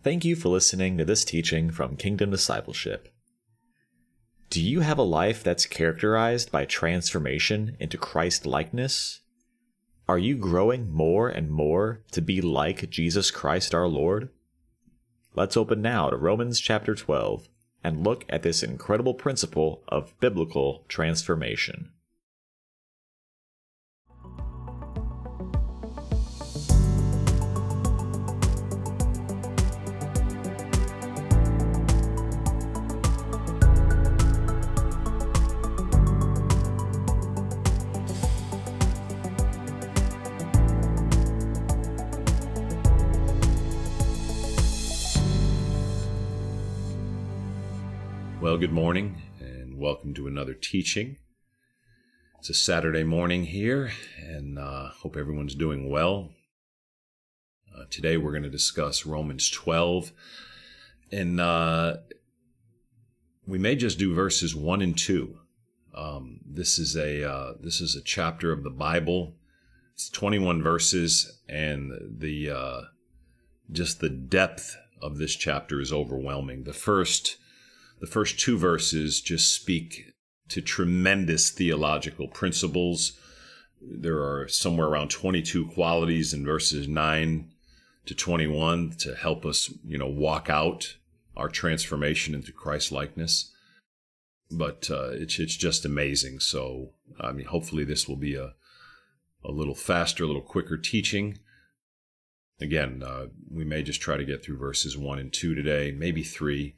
Thank you for listening to this teaching from Kingdom Discipleship. Do you have a life that's characterized by transformation into Christ likeness? Are you growing more and more to be like Jesus Christ our Lord? Let's open now to Romans chapter 12 and look at this incredible principle of biblical transformation. Good morning and welcome to another teaching. It's a Saturday morning here and uh, hope everyone's doing well. Uh, today we're going to discuss Romans 12 and uh, we may just do verses 1 and 2. Um, this is a uh, this is a chapter of the Bible. It's 21 verses and the uh, just the depth of this chapter is overwhelming. The first the first two verses just speak to tremendous theological principles. There are somewhere around 22 qualities in verses 9 to 21 to help us, you know, walk out our transformation into Christ likeness. But uh, it's it's just amazing. So I mean, hopefully this will be a a little faster, a little quicker teaching. Again, uh, we may just try to get through verses one and two today, maybe three.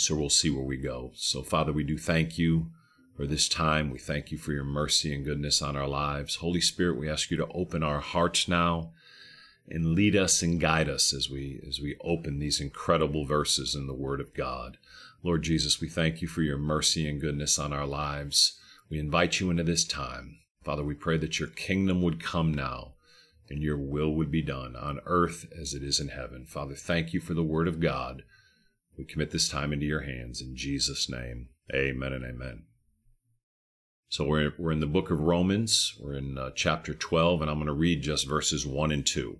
So we'll see where we go. So, Father, we do thank you for this time. We thank you for your mercy and goodness on our lives. Holy Spirit, we ask you to open our hearts now and lead us and guide us as we as we open these incredible verses in the word of God. Lord Jesus, we thank you for your mercy and goodness on our lives. We invite you into this time. Father, we pray that your kingdom would come now and your will would be done on earth as it is in heaven. Father, thank you for the word of God. We commit this time into your hands in Jesus' name. Amen and amen. So we're, we're in the book of Romans. We're in uh, chapter 12, and I'm going to read just verses 1 and 2.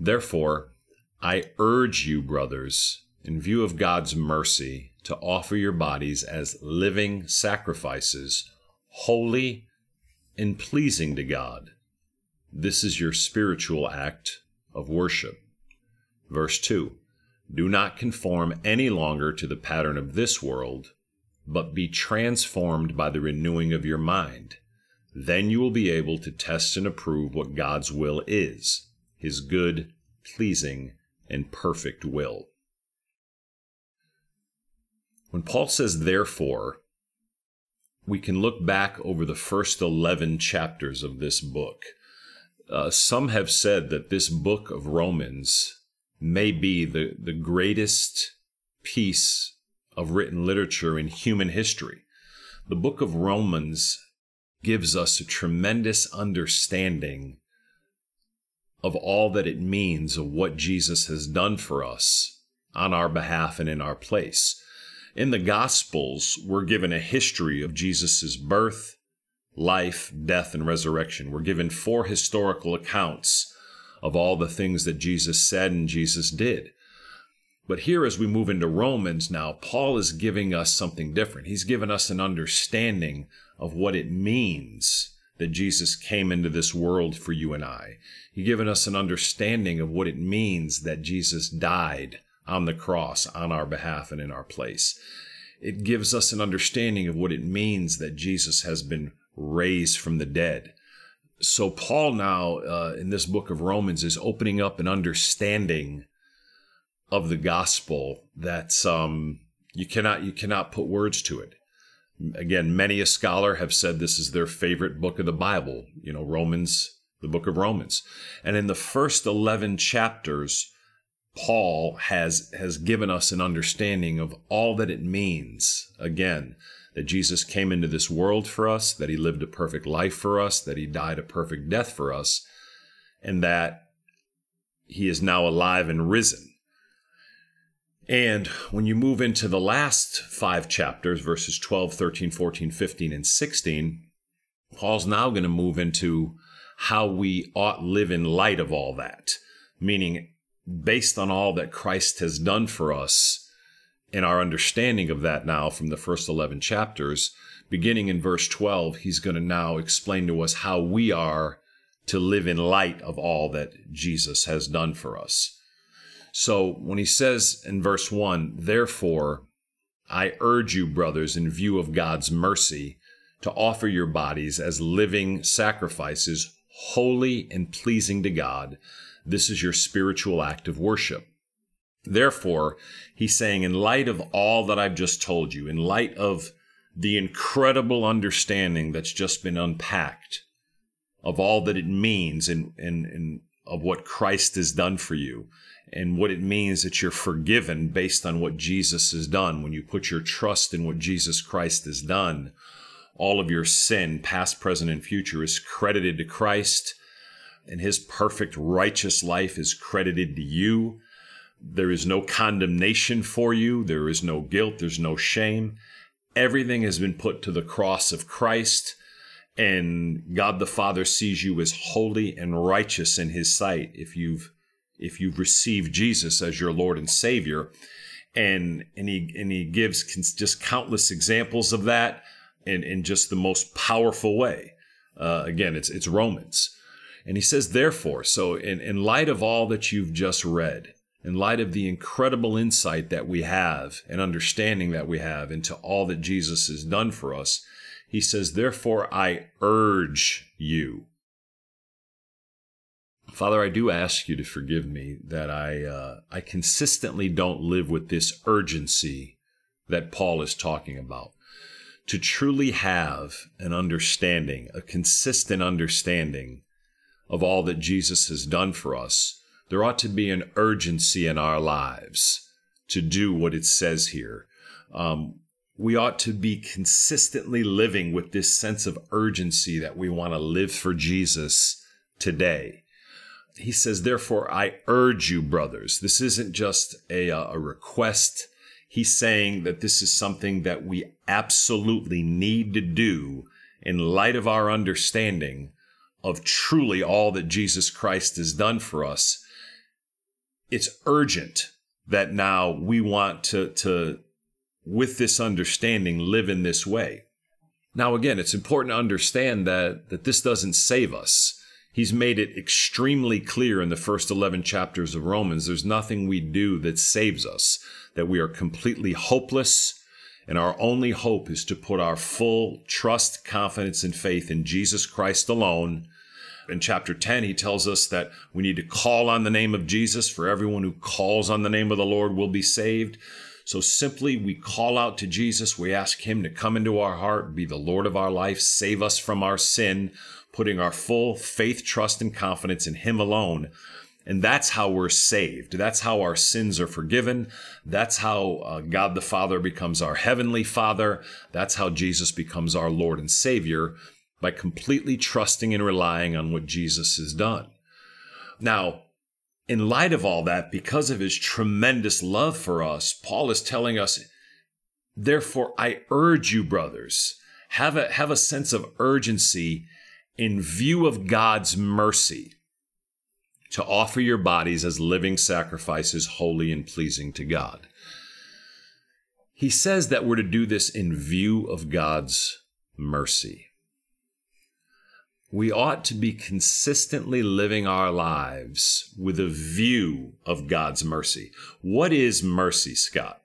Therefore, I urge you, brothers, in view of God's mercy, to offer your bodies as living sacrifices, holy and pleasing to God. This is your spiritual act of worship. Verse 2 Do not conform any longer to the pattern of this world, but be transformed by the renewing of your mind. Then you will be able to test and approve what God's will is, his good, pleasing, and perfect will. When Paul says, therefore, we can look back over the first 11 chapters of this book. Uh, some have said that this book of Romans may be the, the greatest piece of written literature in human history. The book of Romans gives us a tremendous understanding of all that it means of what Jesus has done for us on our behalf and in our place. In the Gospels, we're given a history of Jesus' birth, life, death, and resurrection. We're given four historical accounts of all the things that Jesus said and Jesus did. But here, as we move into Romans now, Paul is giving us something different. He's given us an understanding of what it means that Jesus came into this world for you and I. He's given us an understanding of what it means that Jesus died on the cross on our behalf and in our place. It gives us an understanding of what it means that Jesus has been raised from the dead. So, Paul now uh, in this book of Romans is opening up an understanding of the gospel that's um, you cannot you cannot put words to it. Again, many a scholar have said this is their favorite book of the Bible. You know, Romans, the book of Romans, and in the first eleven chapters, Paul has has given us an understanding of all that it means. Again, that Jesus came into this world for us, that he lived a perfect life for us, that he died a perfect death for us, and that he is now alive and risen. And when you move into the last five chapters, verses 12, 13, 14, 15, and 16, Paul's now going to move into how we ought live in light of all that, meaning based on all that Christ has done for us and our understanding of that now from the first 11 chapters, beginning in verse 12, he's going to now explain to us how we are to live in light of all that Jesus has done for us. So when he says in verse 1, therefore, I urge you, brothers, in view of God's mercy, to offer your bodies as living sacrifices, holy and pleasing to God. This is your spiritual act of worship. Therefore, he's saying, in light of all that I've just told you, in light of the incredible understanding that's just been unpacked of all that it means and, and, and of what Christ has done for you, and what it means that you're forgiven based on what Jesus has done. When you put your trust in what Jesus Christ has done, all of your sin, past, present, and future, is credited to Christ, and his perfect righteous life is credited to you. There is no condemnation for you, there is no guilt, there's no shame. Everything has been put to the cross of Christ, and God the Father sees you as holy and righteous in his sight if you've if you've received Jesus as your Lord and Savior. And and he and he gives just countless examples of that in, in just the most powerful way. Uh, again, it's it's Romans. And he says, therefore, so in, in light of all that you've just read, in light of the incredible insight that we have and understanding that we have into all that Jesus has done for us, he says, therefore, I urge you. Father, I do ask you to forgive me that I uh, I consistently don't live with this urgency that Paul is talking about. To truly have an understanding, a consistent understanding of all that Jesus has done for us, there ought to be an urgency in our lives to do what it says here. Um, we ought to be consistently living with this sense of urgency that we want to live for Jesus today he says, Therefore, I urge you, brothers. This isn't just a, a request. He's saying that this is something that we absolutely need to do in light of our understanding of truly all that Jesus Christ has done for us. It's urgent that now we want to, to with this understanding, live in this way. Now, again, it's important to understand that, that this doesn't save us. He's made it extremely clear in the first 11 chapters of Romans there's nothing we do that saves us, that we are completely hopeless, and our only hope is to put our full trust, confidence, and faith in Jesus Christ alone. In chapter 10, he tells us that we need to call on the name of Jesus, for everyone who calls on the name of the Lord will be saved. So simply, we call out to Jesus. We ask Him to come into our heart, be the Lord of our life, save us from our sin putting our full faith, trust, and confidence in Him alone. And that's how we're saved. That's how our sins are forgiven. That's how uh, God the Father becomes our heavenly Father. That's how Jesus becomes our Lord and Savior by completely trusting and relying on what Jesus has done. Now, in light of all that, because of his tremendous love for us, Paul is telling us, therefore, I urge you, brothers, have a, have a sense of urgency in view of God's mercy, to offer your bodies as living sacrifices, holy and pleasing to God. He says that we're to do this in view of God's mercy. We ought to be consistently living our lives with a view of God's mercy. What is mercy, Scott?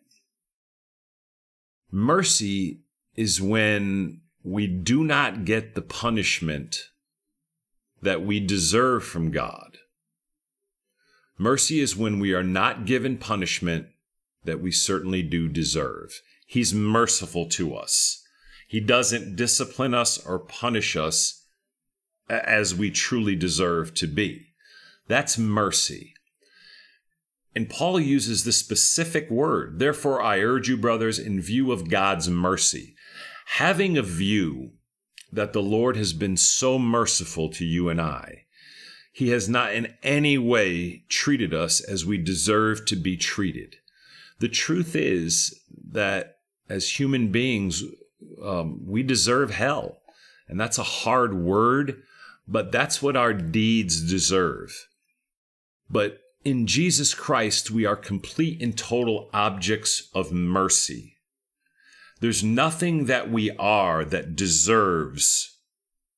Mercy is when we do not get the punishment that we deserve from God. Mercy is when we are not given punishment that we certainly do deserve. He's merciful to us. He doesn't discipline us or punish us as we truly deserve to be. That's mercy. And Paul uses this specific word. Therefore, I urge you, brothers, in view of God's mercy having a view that the Lord has been so merciful to you and I. He has not in any way treated us as we deserve to be treated. The truth is that as human beings, um, we deserve hell. And that's a hard word, but that's what our deeds deserve. But in Jesus Christ, we are complete and total objects of mercy. There's nothing that we are that deserves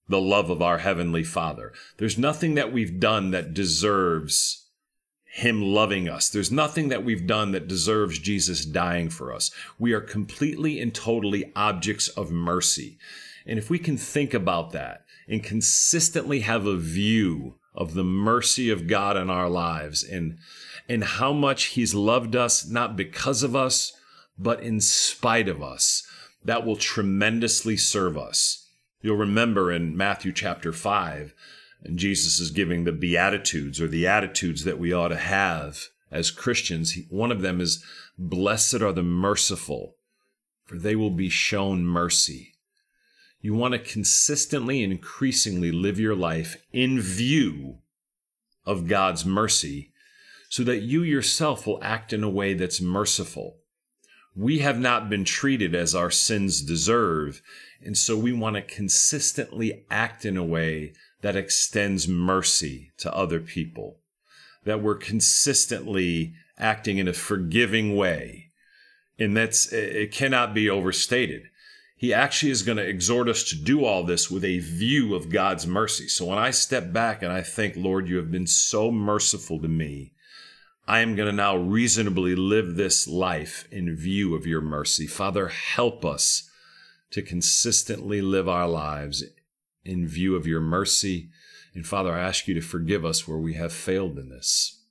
the love of our Heavenly Father. There's nothing that we've done that deserves Him loving us. There's nothing that we've done that deserves Jesus dying for us. We are completely and totally objects of mercy. And if we can think about that and consistently have a view of the mercy of God in our lives and and how much he's loved us not because of us but in spite of us that will tremendously serve us. You'll remember in Matthew chapter 5 and Jesus is giving the beatitudes or the attitudes that we ought to have as Christians. One of them is blessed are the merciful for they will be shown mercy you want to consistently and increasingly live your life in view of God's mercy so that you yourself will act in a way that's merciful. We have not been treated as our sins deserve, and so we want to consistently act in a way that extends mercy to other people, that we're consistently acting in a forgiving way. And that's, it cannot be overstated he actually is going to exhort us to do all this with a view of God's mercy. So when I step back and I think, Lord, you have been so merciful to me, I am going to now reasonably live this life in view of your mercy. Father, help us to consistently live our lives in view of your mercy. And Father, I ask you to forgive us where we have failed in this.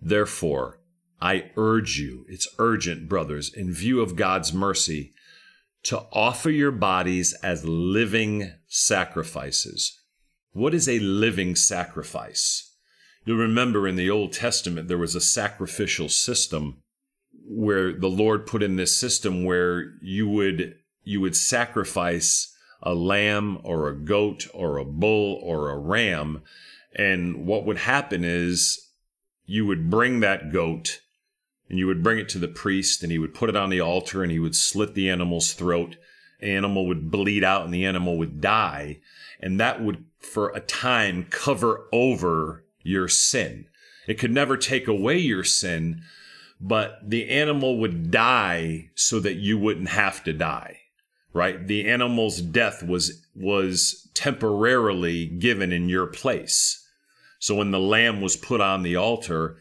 Therefore, I urge you, it's urgent, brothers, in view of God's mercy, to offer your bodies as living sacrifices. What is a living sacrifice? You'll remember in the Old Testament, there was a sacrificial system where the Lord put in this system where you would, you would sacrifice a lamb or a goat or a bull or a ram. And what would happen is you would bring that goat and you would bring it to the priest and he would put it on the altar and he would slit the animal's throat. Animal would bleed out and the animal would die. And that would for a time cover over your sin. It could never take away your sin but the animal would die so that you wouldn't have to die right? The animal's death was was temporarily given in your place. So when the lamb was put on the altar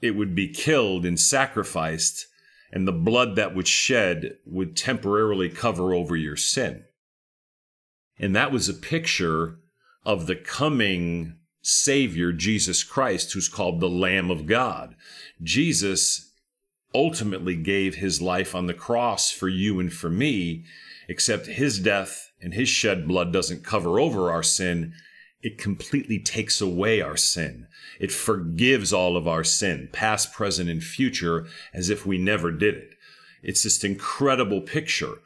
it would be killed and sacrificed, and the blood that would shed would temporarily cover over your sin. And that was a picture of the coming Savior, Jesus Christ, who's called the Lamb of God. Jesus ultimately gave his life on the cross for you and for me, except his death and his shed blood doesn't cover over our sin it completely takes away our sin. It forgives all of our sin, past, present, and future, as if we never did it. It's this incredible picture.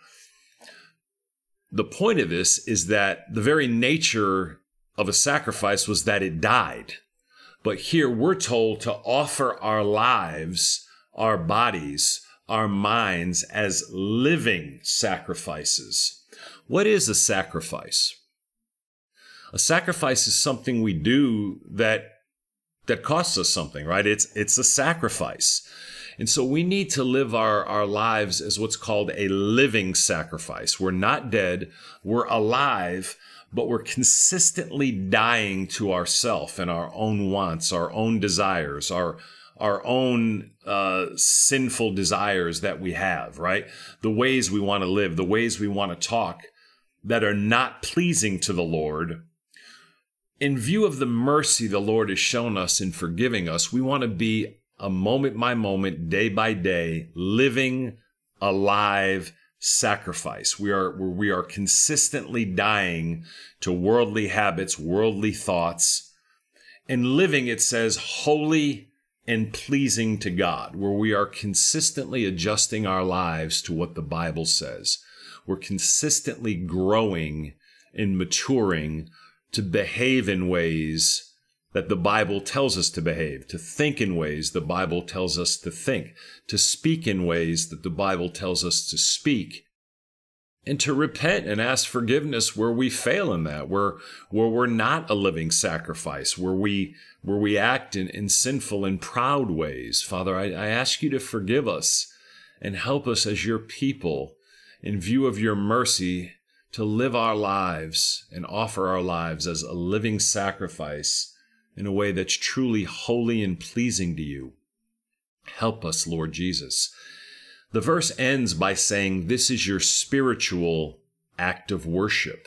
The point of this is that the very nature of a sacrifice was that it died. But here we're told to offer our lives, our bodies, our minds as living sacrifices. What is a sacrifice? A sacrifice is something we do that that costs us something, right? It's it's a sacrifice. And so we need to live our, our lives as what's called a living sacrifice. We're not dead, we're alive, but we're consistently dying to ourself and our own wants, our own desires, our our own uh, sinful desires that we have, right? The ways we want to live, the ways we want to talk that are not pleasing to the Lord in view of the mercy the Lord has shown us in forgiving us, we want to be a moment by moment, day by day, living, alive sacrifice. We are we are consistently dying to worldly habits, worldly thoughts, and living it says holy and pleasing to God, where we are consistently adjusting our lives to what the Bible says. We're consistently growing and maturing to behave in ways that the Bible tells us to behave, to think in ways the Bible tells us to think, to speak in ways that the Bible tells us to speak. and to repent and ask forgiveness where we fail in that, where where we're not a living sacrifice, where we where we act in, in sinful and proud ways. Father, I, I ask you to forgive us and help us as your people in view of your mercy to live our lives and offer our lives as a living sacrifice in a way that's truly holy and pleasing to you. Help us, Lord Jesus. The verse ends by saying, This is your spiritual act of worship.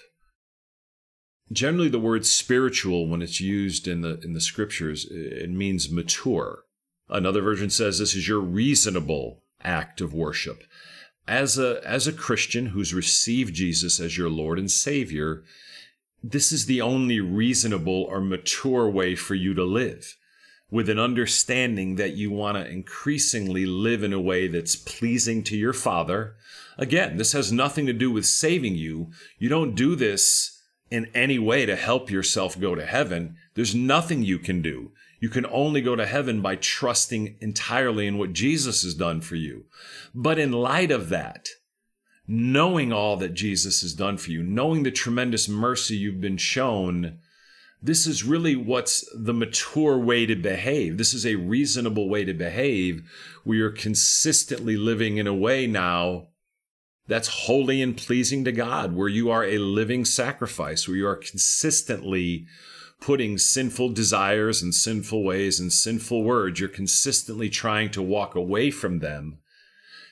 Generally, the word spiritual, when it's used in the, in the scriptures, it means mature. Another version says this is your reasonable act of worship. As a, as a Christian who's received Jesus as your Lord and Savior, this is the only reasonable or mature way for you to live with an understanding that you want to increasingly live in a way that's pleasing to your Father. Again, this has nothing to do with saving you. You don't do this in any way to help yourself go to heaven. There's nothing you can do. You can only go to heaven by trusting entirely in what Jesus has done for you. But in light of that, knowing all that Jesus has done for you, knowing the tremendous mercy you've been shown, this is really what's the mature way to behave. This is a reasonable way to behave. We are consistently living in a way now that's holy and pleasing to God, where you are a living sacrifice, where you are consistently putting sinful desires and sinful ways and sinful words, you're consistently trying to walk away from them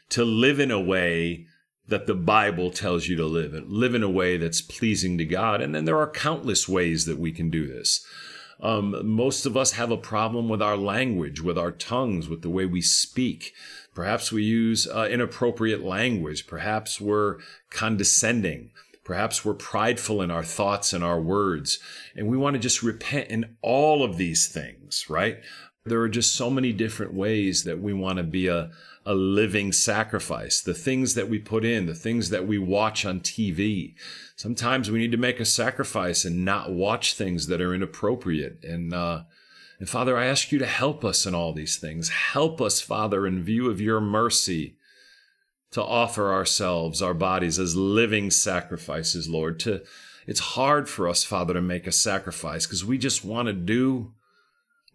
to live in a way that the Bible tells you to live and live in a way that's pleasing to God. And then there are countless ways that we can do this. Um, most of us have a problem with our language, with our tongues, with the way we speak. Perhaps we use uh, inappropriate language. Perhaps we're condescending. Perhaps we're prideful in our thoughts and our words. And we want to just repent in all of these things, right? There are just so many different ways that we want to be a, a living sacrifice. The things that we put in, the things that we watch on TV. Sometimes we need to make a sacrifice and not watch things that are inappropriate. And, uh, and Father, I ask you to help us in all these things. Help us, Father, in view of your mercy, to offer ourselves, our bodies as living sacrifices, Lord. To, it's hard for us, Father, to make a sacrifice because we just want to do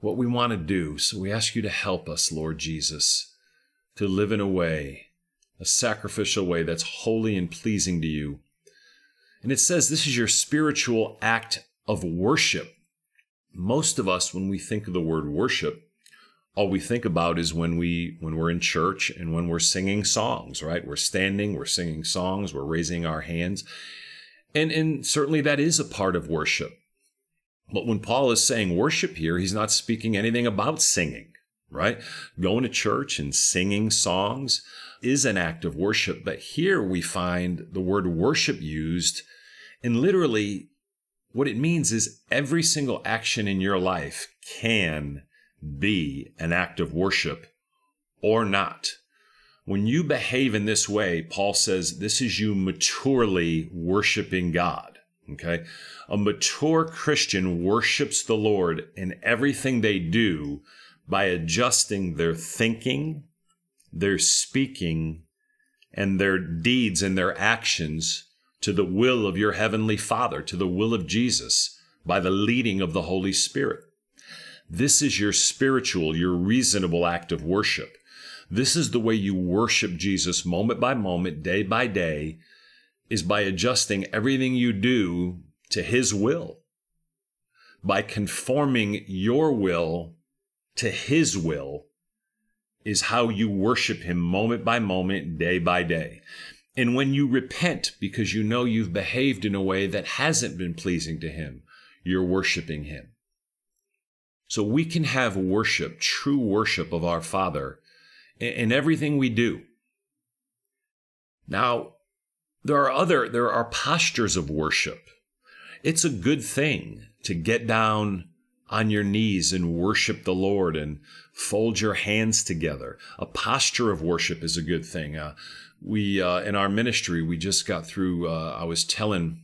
what we want to do. So we ask you to help us, Lord Jesus to live in a way, a sacrificial way that's holy and pleasing to you. And it says this is your spiritual act of worship. Most of us, when we think of the word worship, all we think about is when we when we're in church and when we're singing songs right we're standing we're singing songs we're raising our hands and and certainly that is a part of worship but when paul is saying worship here he's not speaking anything about singing right? Going to church and singing songs is an act of worship. But here we find the word worship used, and literally what it means is every single action in your life can be an act of worship or not. When you behave in this way, Paul says this is you maturely worshiping God. Okay. A mature Christian worships the Lord in everything they do by adjusting their thinking, their speaking, and their deeds and their actions to the will of your heavenly Father, to the will of Jesus, by the leading of the Holy Spirit. This is your spiritual, your reasonable act of worship. This is the way you worship Jesus moment by moment, day by day, is by adjusting everything you do to His will, by conforming your will to his will is how you worship him moment by moment, day by day. And when you repent because you know you've behaved in a way that hasn't been pleasing to him, you're worshiping him. So we can have worship, true worship of our Father in everything we do. Now, there are other, there are postures of worship. It's a good thing to get down on your knees and worship the Lord and fold your hands together. A posture of worship is a good thing. Uh, we uh, in our ministry, we just got through. Uh, I was telling,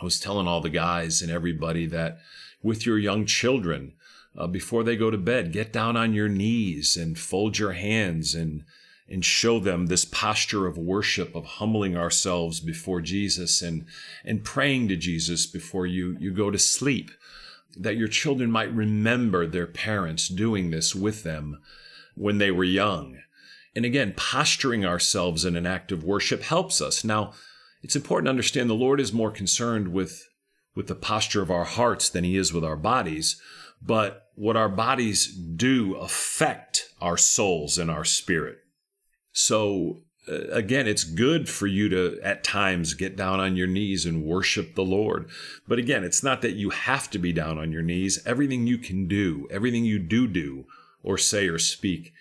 I was telling all the guys and everybody that with your young children, uh, before they go to bed, get down on your knees and fold your hands and and show them this posture of worship of humbling ourselves before Jesus and and praying to Jesus before you you go to sleep that your children might remember their parents doing this with them when they were young. And again posturing ourselves in an act of worship helps us. Now it's important to understand the Lord is more concerned with with the posture of our hearts than he is with our bodies but what our bodies do affect our souls and our spirit so uh, again, it's good for you to at times get down on your knees and worship the Lord. But again, it's not that you have to be down on your knees. Everything you can do, everything you do do or say or speak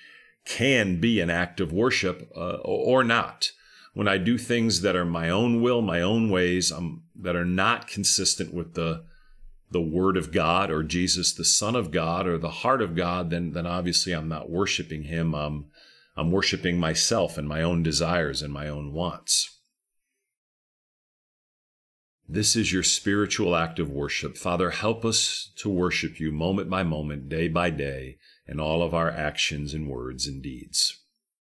can be an act of worship uh, or not. When I do things that are my own will, my own ways, um, that are not consistent with the the word of God or Jesus, the Son of God, or the heart of God, then then obviously I'm not worshiping Him. Um, I'm worshiping myself and my own desires and my own wants. This is your spiritual act of worship. Father, help us to worship you moment by moment, day by day, in all of our actions and words and deeds.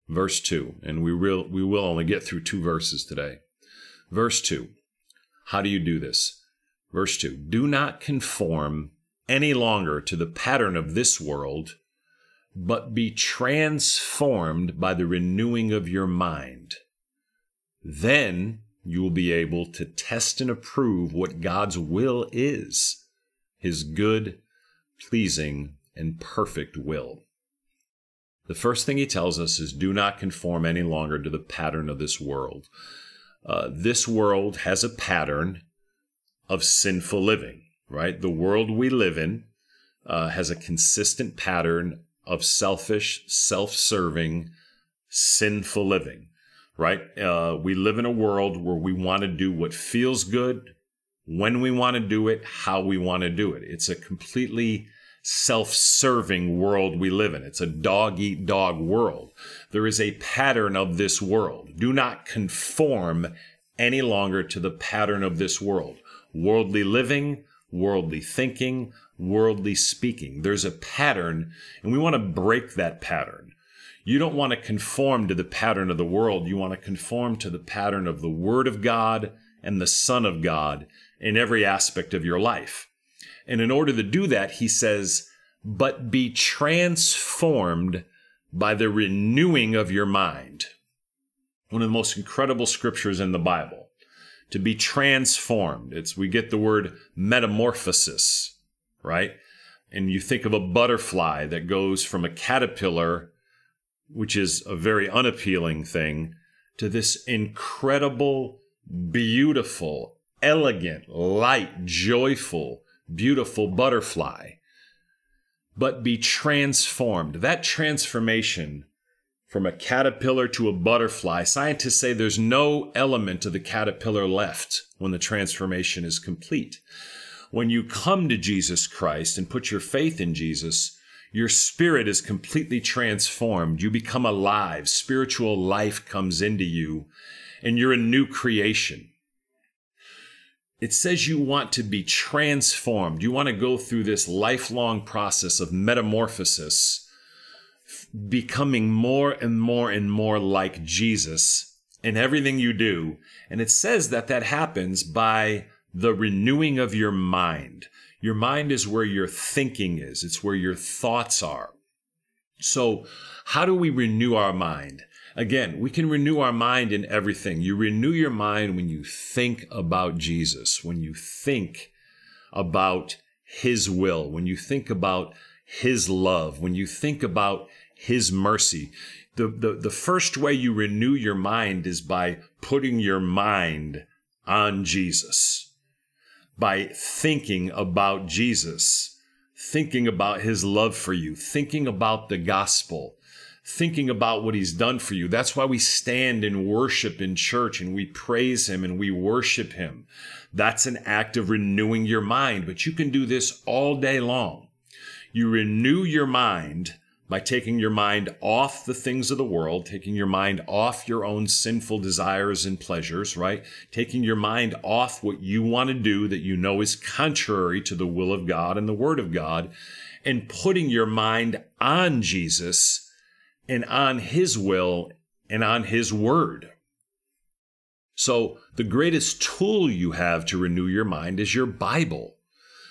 Verse 2, and we will, we will only get through two verses today. Verse 2, how do you do this? Verse 2, do not conform any longer to the pattern of this world but be transformed by the renewing of your mind. Then you will be able to test and approve what God's will is, his good, pleasing, and perfect will. The first thing he tells us is do not conform any longer to the pattern of this world. Uh, this world has a pattern of sinful living, right? The world we live in uh, has a consistent pattern of selfish, self serving, sinful living, right? Uh, we live in a world where we want to do what feels good, when we want to do it, how we want to do it. It's a completely self serving world we live in. It's a dog eat dog world. There is a pattern of this world. Do not conform any longer to the pattern of this world. Worldly living, worldly thinking, worldly speaking. There's a pattern, and we want to break that pattern. You don't want to conform to the pattern of the world. You want to conform to the pattern of the Word of God and the Son of God in every aspect of your life. And in order to do that, he says, but be transformed by the renewing of your mind. One of the most incredible scriptures in the Bible. To be transformed. It's, we get the word metamorphosis right? And you think of a butterfly that goes from a caterpillar, which is a very unappealing thing, to this incredible, beautiful, elegant, light, joyful, beautiful butterfly. But be transformed. That transformation from a caterpillar to a butterfly, scientists say there's no element of the caterpillar left when the transformation is complete when you come to Jesus Christ and put your faith in Jesus, your spirit is completely transformed. You become alive. Spiritual life comes into you, and you're a new creation. It says you want to be transformed. You want to go through this lifelong process of metamorphosis, becoming more and more and more like Jesus in everything you do. And it says that that happens by the renewing of your mind. Your mind is where your thinking is, it's where your thoughts are. So, how do we renew our mind? Again, we can renew our mind in everything. You renew your mind when you think about Jesus, when you think about His will, when you think about His love, when you think about His mercy. The, the, the first way you renew your mind is by putting your mind on Jesus by thinking about Jesus, thinking about his love for you, thinking about the gospel, thinking about what he's done for you. That's why we stand and worship in church and we praise him and we worship him. That's an act of renewing your mind, but you can do this all day long. You renew your mind by taking your mind off the things of the world, taking your mind off your own sinful desires and pleasures, right? Taking your mind off what you want to do that you know is contrary to the will of God and the Word of God, and putting your mind on Jesus and on His will and on His Word. So, the greatest tool you have to renew your mind is your Bible.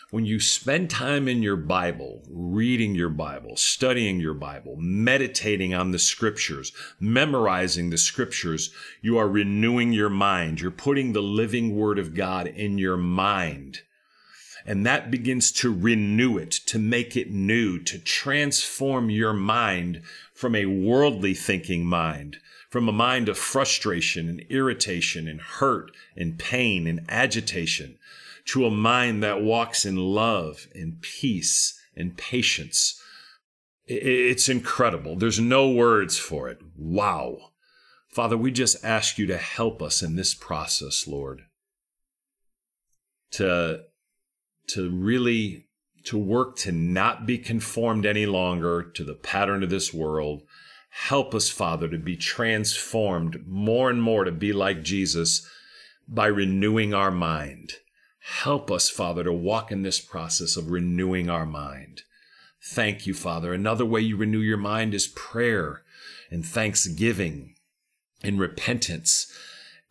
When you spend time in your Bible, reading your Bible, studying your Bible, meditating on the scriptures, memorizing the scriptures, you are renewing your mind. You're putting the living Word of God in your mind. And that begins to renew it, to make it new, to transform your mind from a worldly thinking mind from a mind of frustration and irritation and hurt and pain and agitation to a mind that walks in love and peace and patience. It's incredible. There's no words for it. Wow. Father, we just ask you to help us in this process, Lord. To, to really to work to not be conformed any longer to the pattern of this world, Help us, Father, to be transformed more and more to be like Jesus by renewing our mind. Help us, Father, to walk in this process of renewing our mind. Thank you, Father. Another way you renew your mind is prayer and thanksgiving and repentance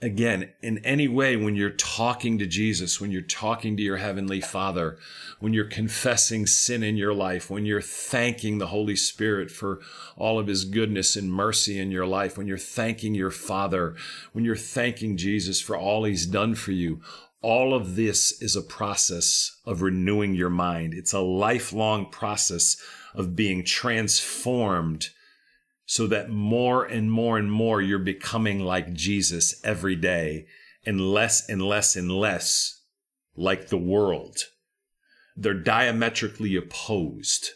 again, in any way, when you're talking to Jesus, when you're talking to your Heavenly Father, when you're confessing sin in your life, when you're thanking the Holy Spirit for all of His goodness and mercy in your life, when you're thanking your Father, when you're thanking Jesus for all He's done for you, all of this is a process of renewing your mind. It's a lifelong process of being transformed so that more and more and more you're becoming like Jesus every day and less and less and less like the world. They're diametrically opposed.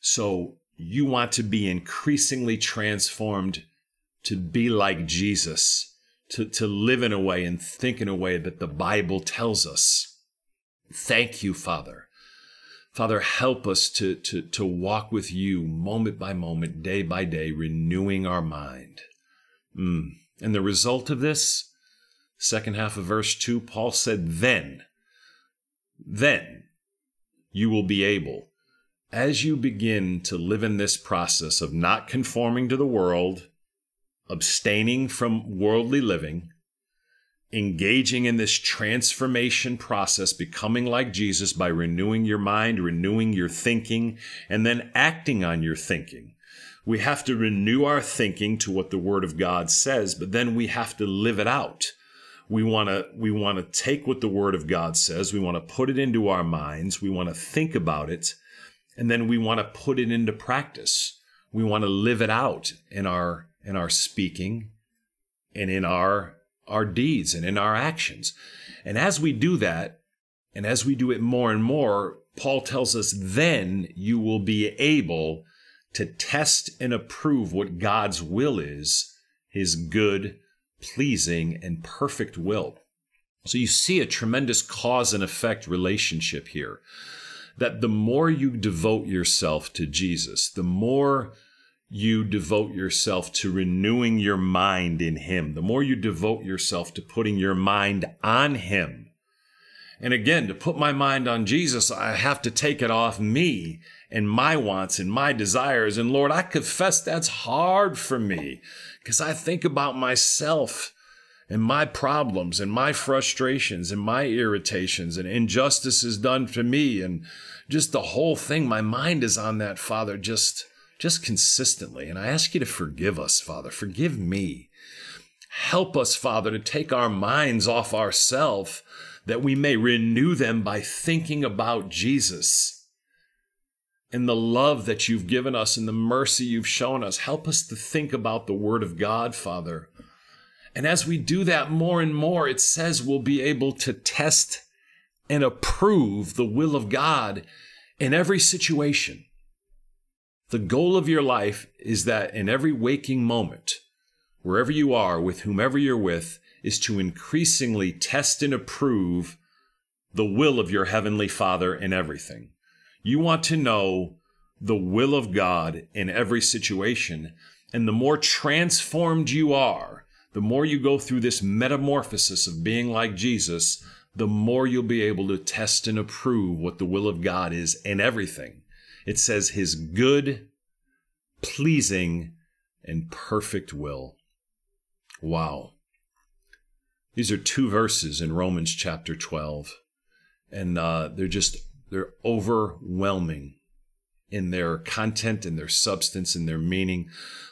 So you want to be increasingly transformed to be like Jesus, to, to live in a way and think in a way that the Bible tells us. Thank you, Father, Father, help us to, to, to walk with you moment by moment, day by day, renewing our mind. Mm. And the result of this, second half of verse 2, Paul said, Then, then you will be able, as you begin to live in this process of not conforming to the world, abstaining from worldly living, engaging in this transformation process, becoming like Jesus by renewing your mind, renewing your thinking, and then acting on your thinking. We have to renew our thinking to what the Word of God says, but then we have to live it out. We want to we want to take what the Word of God says, we want to put it into our minds, we want to think about it, and then we want to put it into practice. We want to live it out in our in our speaking and in our our deeds and in our actions. And as we do that, and as we do it more and more, Paul tells us then you will be able to test and approve what God's will is, his good, pleasing, and perfect will. So you see a tremendous cause and effect relationship here. That the more you devote yourself to Jesus, the more you devote yourself to renewing your mind in Him, the more you devote yourself to putting your mind on Him. And again, to put my mind on Jesus, I have to take it off me and my wants and my desires. And Lord, I confess that's hard for me because I think about myself and my problems and my frustrations and my irritations and injustices done to me and just the whole thing. My mind is on that, Father, just just consistently. And I ask you to forgive us, Father. Forgive me. Help us, Father, to take our minds off ourselves that we may renew them by thinking about Jesus and the love that you've given us and the mercy you've shown us. Help us to think about the Word of God, Father. And as we do that more and more, it says we'll be able to test and approve the will of God in every situation. The goal of your life is that in every waking moment, wherever you are, with whomever you're with, is to increasingly test and approve the will of your Heavenly Father in everything. You want to know the will of God in every situation. And the more transformed you are, the more you go through this metamorphosis of being like Jesus, the more you'll be able to test and approve what the will of God is in everything. It says his good, pleasing, and perfect will. Wow. These are two verses in Romans chapter 12, and uh, they're just, they're overwhelming in their content, in their substance, in their meaning.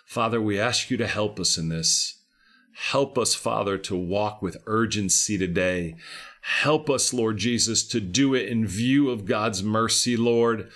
Father, we ask you to help us in this. Help us, Father, to walk with urgency today. Help us, Lord Jesus, to do it in view of God's mercy, Lord.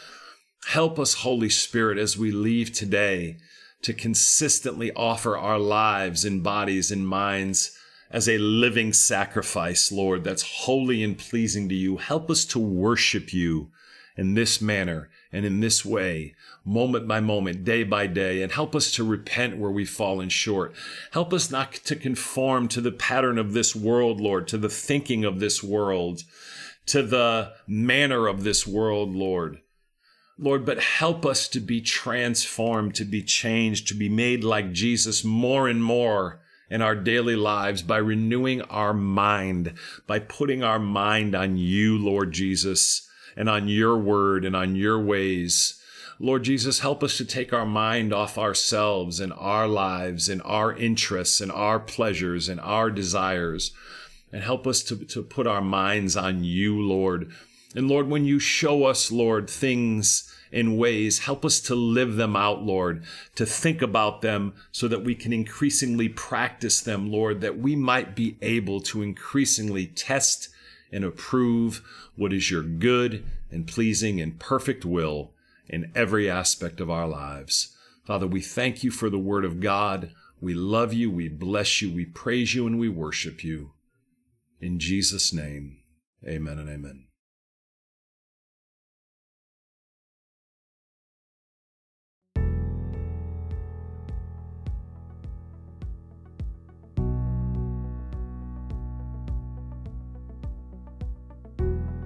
Help us, Holy Spirit, as we leave today to consistently offer our lives and bodies and minds as a living sacrifice, Lord, that's holy and pleasing to you. Help us to worship you in this manner and in this way, moment by moment, day by day, and help us to repent where we've fallen short. Help us not to conform to the pattern of this world, Lord, to the thinking of this world, to the manner of this world, Lord. Lord, but help us to be transformed, to be changed, to be made like Jesus more and more in our daily lives by renewing our mind, by putting our mind on you, Lord Jesus and on your word and on your ways. Lord Jesus, help us to take our mind off ourselves and our lives and our interests and our pleasures and our desires and help us to, to put our minds on you, Lord. And Lord, when you show us, Lord, things in ways, help us to live them out, Lord, to think about them so that we can increasingly practice them, Lord, that we might be able to increasingly test and approve what is your good and pleasing and perfect will in every aspect of our lives. Father, we thank you for the word of God. We love you, we bless you, we praise you, and we worship you. In Jesus' name, amen and amen.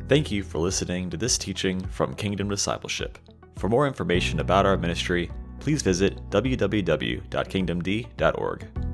Thank you for listening to this teaching from Kingdom Discipleship. For more information about our ministry, please visit www.kingdomd.org.